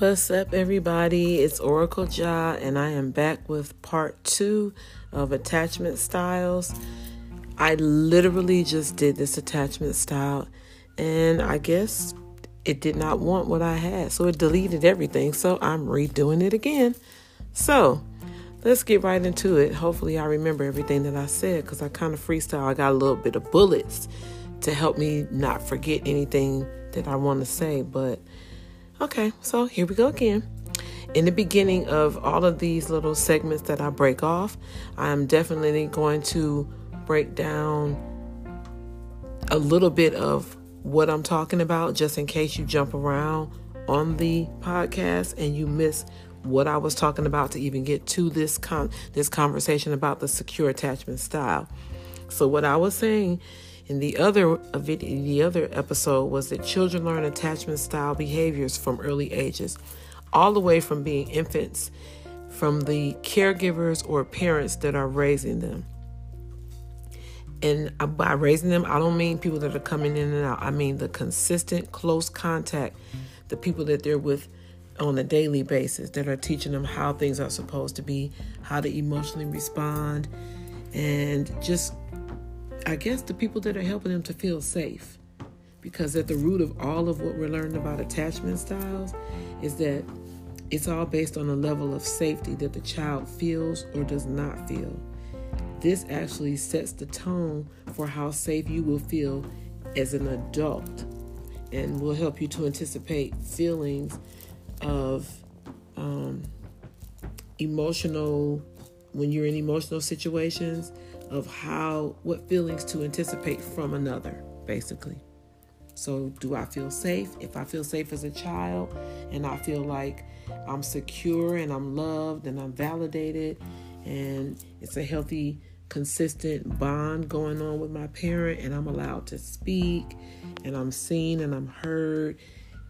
What's up, everybody? It's Oracle Ja, and I am back with part two of attachment styles. I literally just did this attachment style, and I guess it did not want what I had, so it deleted everything. So I'm redoing it again. So let's get right into it. Hopefully, I remember everything that I said because I kind of freestyle. I got a little bit of bullets to help me not forget anything that I want to say, but Okay, so here we go again. In the beginning of all of these little segments that I break off, I'm definitely going to break down a little bit of what I'm talking about just in case you jump around on the podcast and you miss what I was talking about to even get to this con- this conversation about the secure attachment style. So what I was saying in the other the other episode was that children learn attachment style behaviors from early ages, all the way from being infants, from the caregivers or parents that are raising them. And uh, by raising them, I don't mean people that are coming in and out. I mean the consistent, close contact, the people that they're with on a daily basis that are teaching them how things are supposed to be, how to emotionally respond, and just I guess the people that are helping them to feel safe. Because at the root of all of what we're learning about attachment styles is that it's all based on a level of safety that the child feels or does not feel. This actually sets the tone for how safe you will feel as an adult and will help you to anticipate feelings of um, emotional, when you're in emotional situations, of how what feelings to anticipate from another, basically. So, do I feel safe? If I feel safe as a child and I feel like I'm secure and I'm loved and I'm validated and it's a healthy, consistent bond going on with my parent and I'm allowed to speak and I'm seen and I'm heard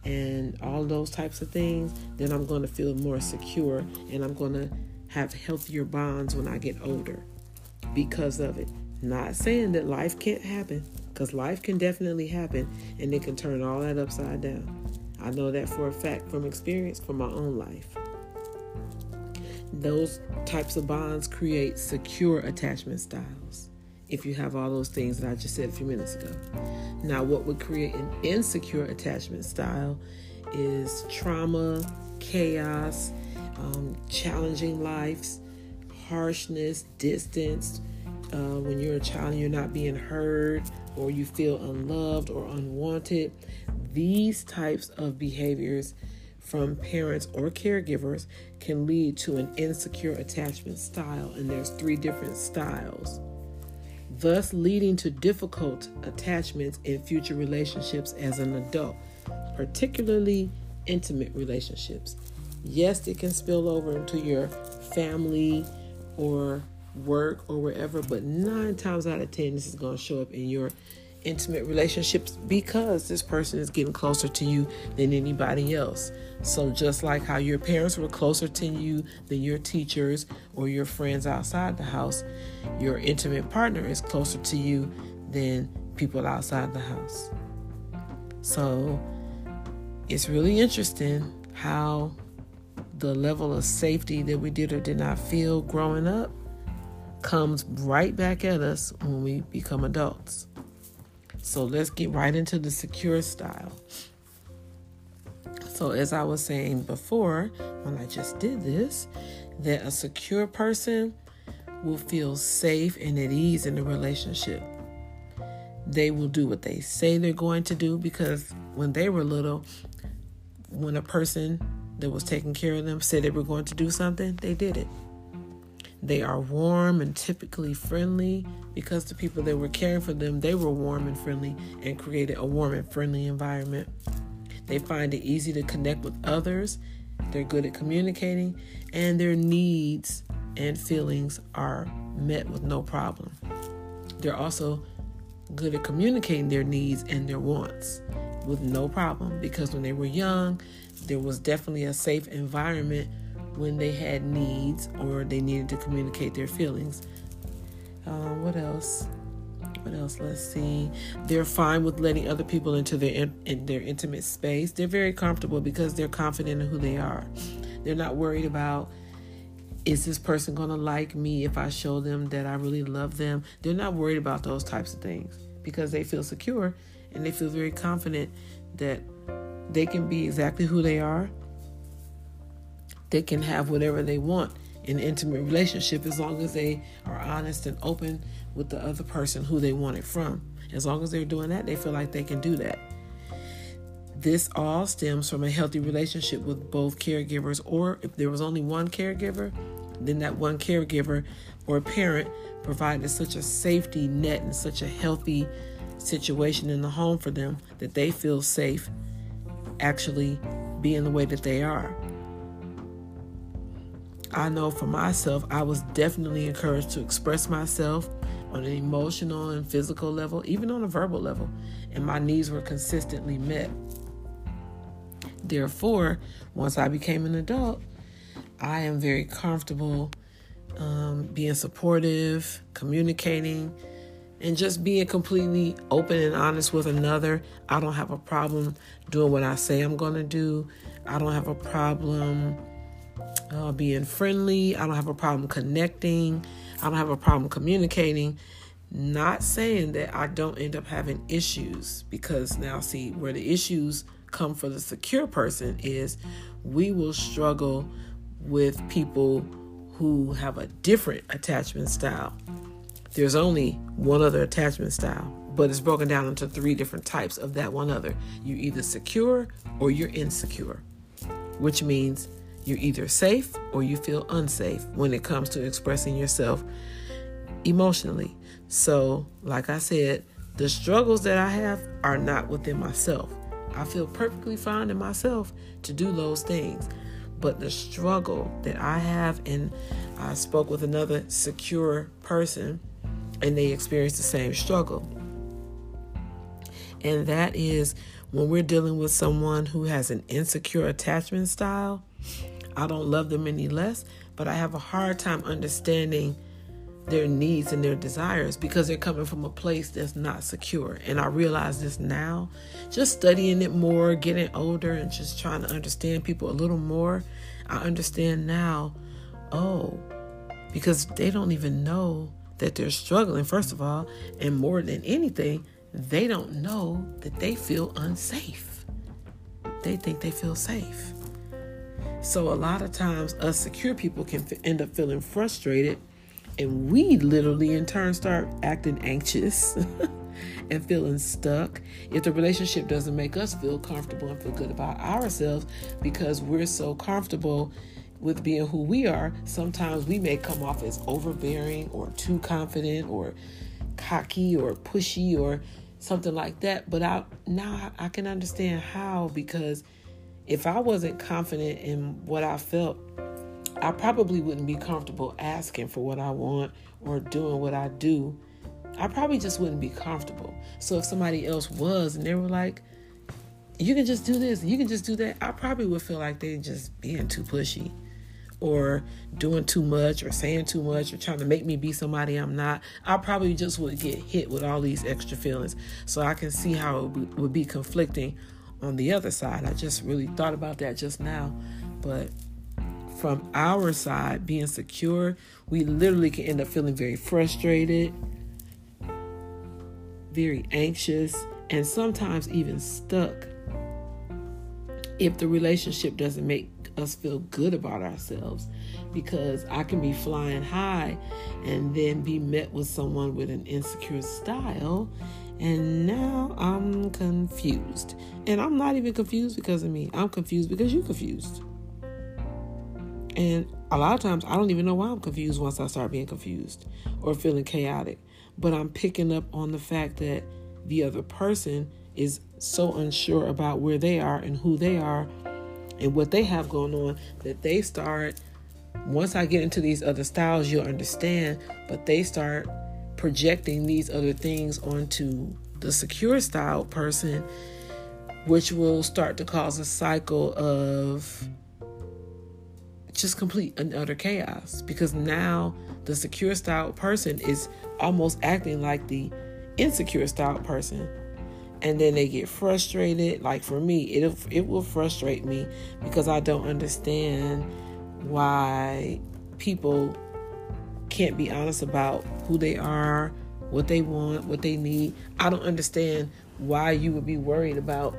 and all those types of things, then I'm going to feel more secure and I'm going to have healthier bonds when I get older because of it. Not saying that life can't happen, because life can definitely happen and it can turn all that upside down. I know that for a fact from experience from my own life. Those types of bonds create secure attachment styles if you have all those things that I just said a few minutes ago. Now, what would create an insecure attachment style is trauma, chaos, um, challenging lives, harshness, distance, uh, when you're a child and you're not being heard or you feel unloved or unwanted. These types of behaviors from parents or caregivers can lead to an insecure attachment style, and there's three different styles, thus leading to difficult attachments in future relationships as an adult, particularly intimate relationships. Yes, it can spill over into your family or work or wherever, but nine times out of ten, this is going to show up in your intimate relationships because this person is getting closer to you than anybody else. So, just like how your parents were closer to you than your teachers or your friends outside the house, your intimate partner is closer to you than people outside the house. So, it's really interesting how the level of safety that we did or did not feel growing up comes right back at us when we become adults. So let's get right into the secure style. So, as I was saying before, when I just did this, that a secure person will feel safe and at ease in the relationship. They will do what they say they're going to do because when they were little, when a person that was taking care of them said they were going to do something, they did it. They are warm and typically friendly because the people that were caring for them, they were warm and friendly and created a warm and friendly environment. They find it easy to connect with others. They're good at communicating and their needs and feelings are met with no problem. They're also good at communicating their needs and their wants with no problem because when they were young, there was definitely a safe environment when they had needs or they needed to communicate their feelings. Uh, what else? what else? Let's see. They're fine with letting other people into their in, in their intimate space. They're very comfortable because they're confident in who they are. They're not worried about is this person going to like me if I show them that I really love them? They're not worried about those types of things because they feel secure and they feel very confident that they can be exactly who they are. They can have whatever they want in an intimate relationship as long as they are honest and open with the other person who they want it from. As long as they're doing that, they feel like they can do that. This all stems from a healthy relationship with both caregivers, or if there was only one caregiver, then that one caregiver or parent provided such a safety net and such a healthy situation in the home for them that they feel safe actually being the way that they are. I know for myself, I was definitely encouraged to express myself on an emotional and physical level, even on a verbal level, and my needs were consistently met. Therefore, once I became an adult, I am very comfortable um, being supportive, communicating, and just being completely open and honest with another. I don't have a problem doing what I say I'm going to do. I don't have a problem uh, being friendly. I don't have a problem connecting. I don't have a problem communicating. Not saying that I don't end up having issues because now, see, where the issues come for the secure person is we will struggle with people who have a different attachment style. There's only one other attachment style, but it's broken down into three different types of that one other. You're either secure or you're insecure, which means you're either safe or you feel unsafe when it comes to expressing yourself emotionally. So, like I said, the struggles that I have are not within myself. I feel perfectly fine in myself to do those things. But the struggle that I have, and I spoke with another secure person, and they experienced the same struggle. And that is when we're dealing with someone who has an insecure attachment style, I don't love them any less, but I have a hard time understanding their needs and their desires because they're coming from a place that's not secure. And I realize this now, just studying it more, getting older, and just trying to understand people a little more. I understand now, oh, because they don't even know that they're struggling, first of all, and more than anything, they don't know that they feel unsafe. They think they feel safe. So, a lot of times, us secure people can end up feeling frustrated and we literally, in turn, start acting anxious and feeling stuck if the relationship doesn't make us feel comfortable and feel good about ourselves because we're so comfortable with being who we are. Sometimes we may come off as overbearing or too confident or cocky or pushy or something like that. But I now I can understand how because if I wasn't confident in what I felt I probably wouldn't be comfortable asking for what I want or doing what I do. I probably just wouldn't be comfortable. So if somebody else was and they were like, you can just do this, you can just do that, I probably would feel like they're just being too pushy or doing too much or saying too much or trying to make me be somebody I'm not. I probably just would get hit with all these extra feelings. So I can see how it would be conflicting on the other side. I just really thought about that just now. But from our side, being secure, we literally can end up feeling very frustrated, very anxious, and sometimes even stuck if the relationship doesn't make us feel good about ourselves because I can be flying high and then be met with someone with an insecure style and now I'm confused. And I'm not even confused because of me. I'm confused because you're confused. And a lot of times I don't even know why I'm confused once I start being confused or feeling chaotic. But I'm picking up on the fact that the other person is so unsure about where they are and who they are and what they have going on that they start once I get into these other styles, you'll understand, but they start projecting these other things onto the secure style person, which will start to cause a cycle of just complete and utter chaos because now the secure style person is almost acting like the insecure style person. And then they get frustrated. Like for me it it will frustrate me because I don't understand why people can't be honest about who they are, what they want, what they need. I don't understand why you would be worried about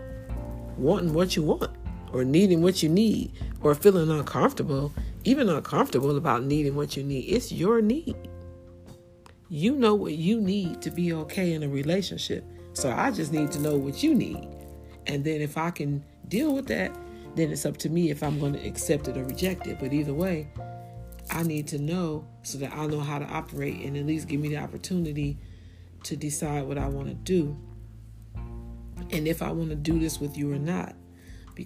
wanting what you want or needing what you need or feeling uncomfortable, even uncomfortable about needing what you need. It's your need. You know what you need to be okay in a relationship. So I just need to know what you need. And then if I can deal with that, then it's up to me if I'm going to accept it or reject it. But either way, I need to know so that I know how to operate and at least give me the opportunity to decide what I want to do and if I want to do this with you or not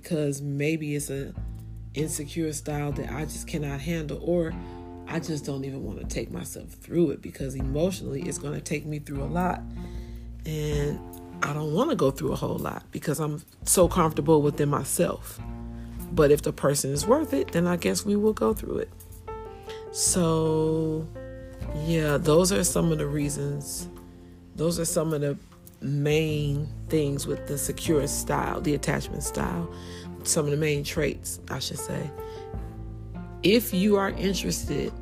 because maybe it's a insecure style that I just cannot handle or I just don't even want to take myself through it because emotionally it's going to take me through a lot and I don't want to go through a whole lot because I'm so comfortable within myself. But if the person is worth it, then I guess we will go through it. So, yeah, those are some of the reasons. Those are some of the main things with the secure style, the attachment style, some of the main traits, I should say. If you are interested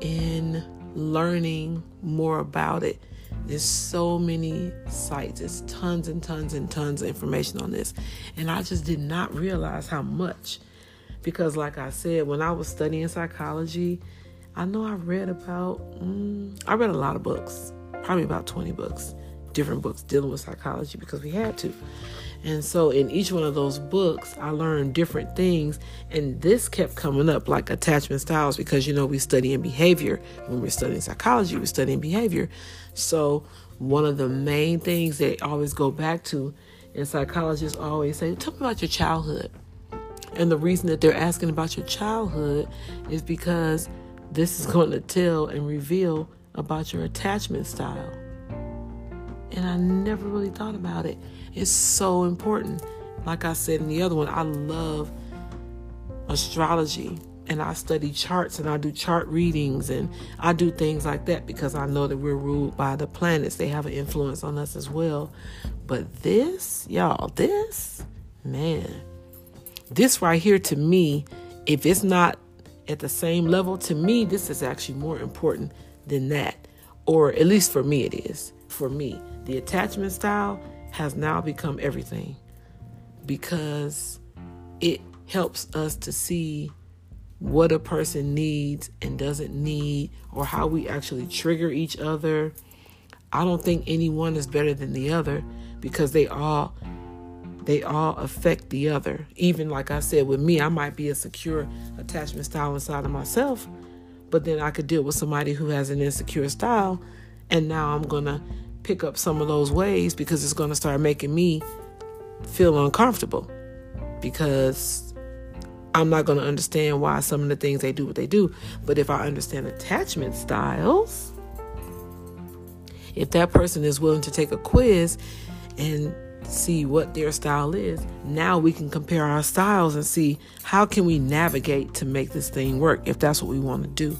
in learning more about it, there's so many sites. There's tons and tons and tons of information on this. And I just did not realize how much. Because, like I said, when I was studying psychology, I know I read about, mm, I read a lot of books, probably about 20 books, different books dealing with psychology because we had to. And so in each one of those books, I learned different things. And this kept coming up like attachment styles because, you know, we study in behavior. When we're studying psychology, we're studying behavior. So one of the main things they always go back to, and psychologists always say, tell me about your childhood. And the reason that they're asking about your childhood is because this is going to tell and reveal about your attachment style. And I never really thought about it. It's so important. Like I said in the other one, I love astrology and I study charts and I do chart readings and I do things like that because I know that we're ruled by the planets. They have an influence on us as well. But this, y'all, this, man, this right here to me, if it's not at the same level, to me, this is actually more important than that. Or at least for me, it is. For me, the attachment style has now become everything because it helps us to see what a person needs and doesn't need, or how we actually trigger each other. I don't think anyone is better than the other because they all they all affect the other. Even like I said, with me, I might be a secure attachment style inside of myself, but then I could deal with somebody who has an insecure style, and now I'm gonna pick up some of those ways because it's gonna start making me feel uncomfortable because I'm not gonna understand why some of the things they do what they do. But if I understand attachment styles, if that person is willing to take a quiz and see what their style is. Now we can compare our styles and see how can we navigate to make this thing work if that's what we want to do.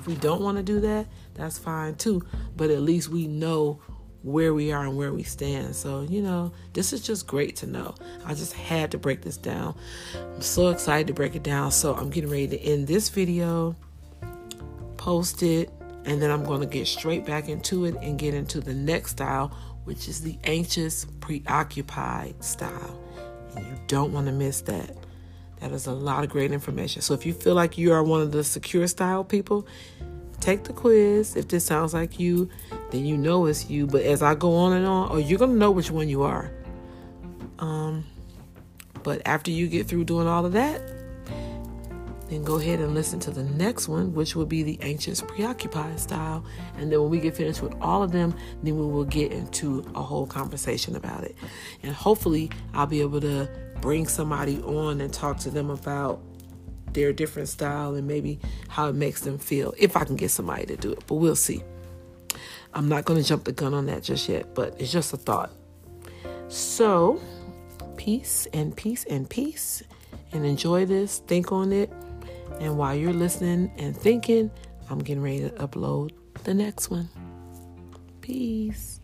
If we don't want to do that, that's fine too, but at least we know where we are and where we stand. So, you know, this is just great to know. I just had to break this down. I'm so excited to break it down. So, I'm getting ready to end this video, post it, and then I'm going to get straight back into it and get into the next style, which is the anxious, preoccupied style. And you don't want to miss that. That is a lot of great information. So if you feel like you are one of the secure style people, take the quiz. If this sounds like you, then you know it's you. But as I go on and on, or oh, you're to know which one you are. Um, but after you get through doing all of that, then go ahead and listen to the next one, which will be the anxious, preoccupied style. And then when we get finished with all of them, then we will get into a whole conversation about it. And hopefully, I'll be able to bring somebody on and talk to them about their different style and maybe how it makes them feel if I can get somebody to do it. But we'll see. I'm not going to jump the gun on that just yet, but it's just a thought. So, peace and peace and peace and enjoy this. Think on it. And while you're listening and thinking, I'm getting ready to upload the next one. Peace.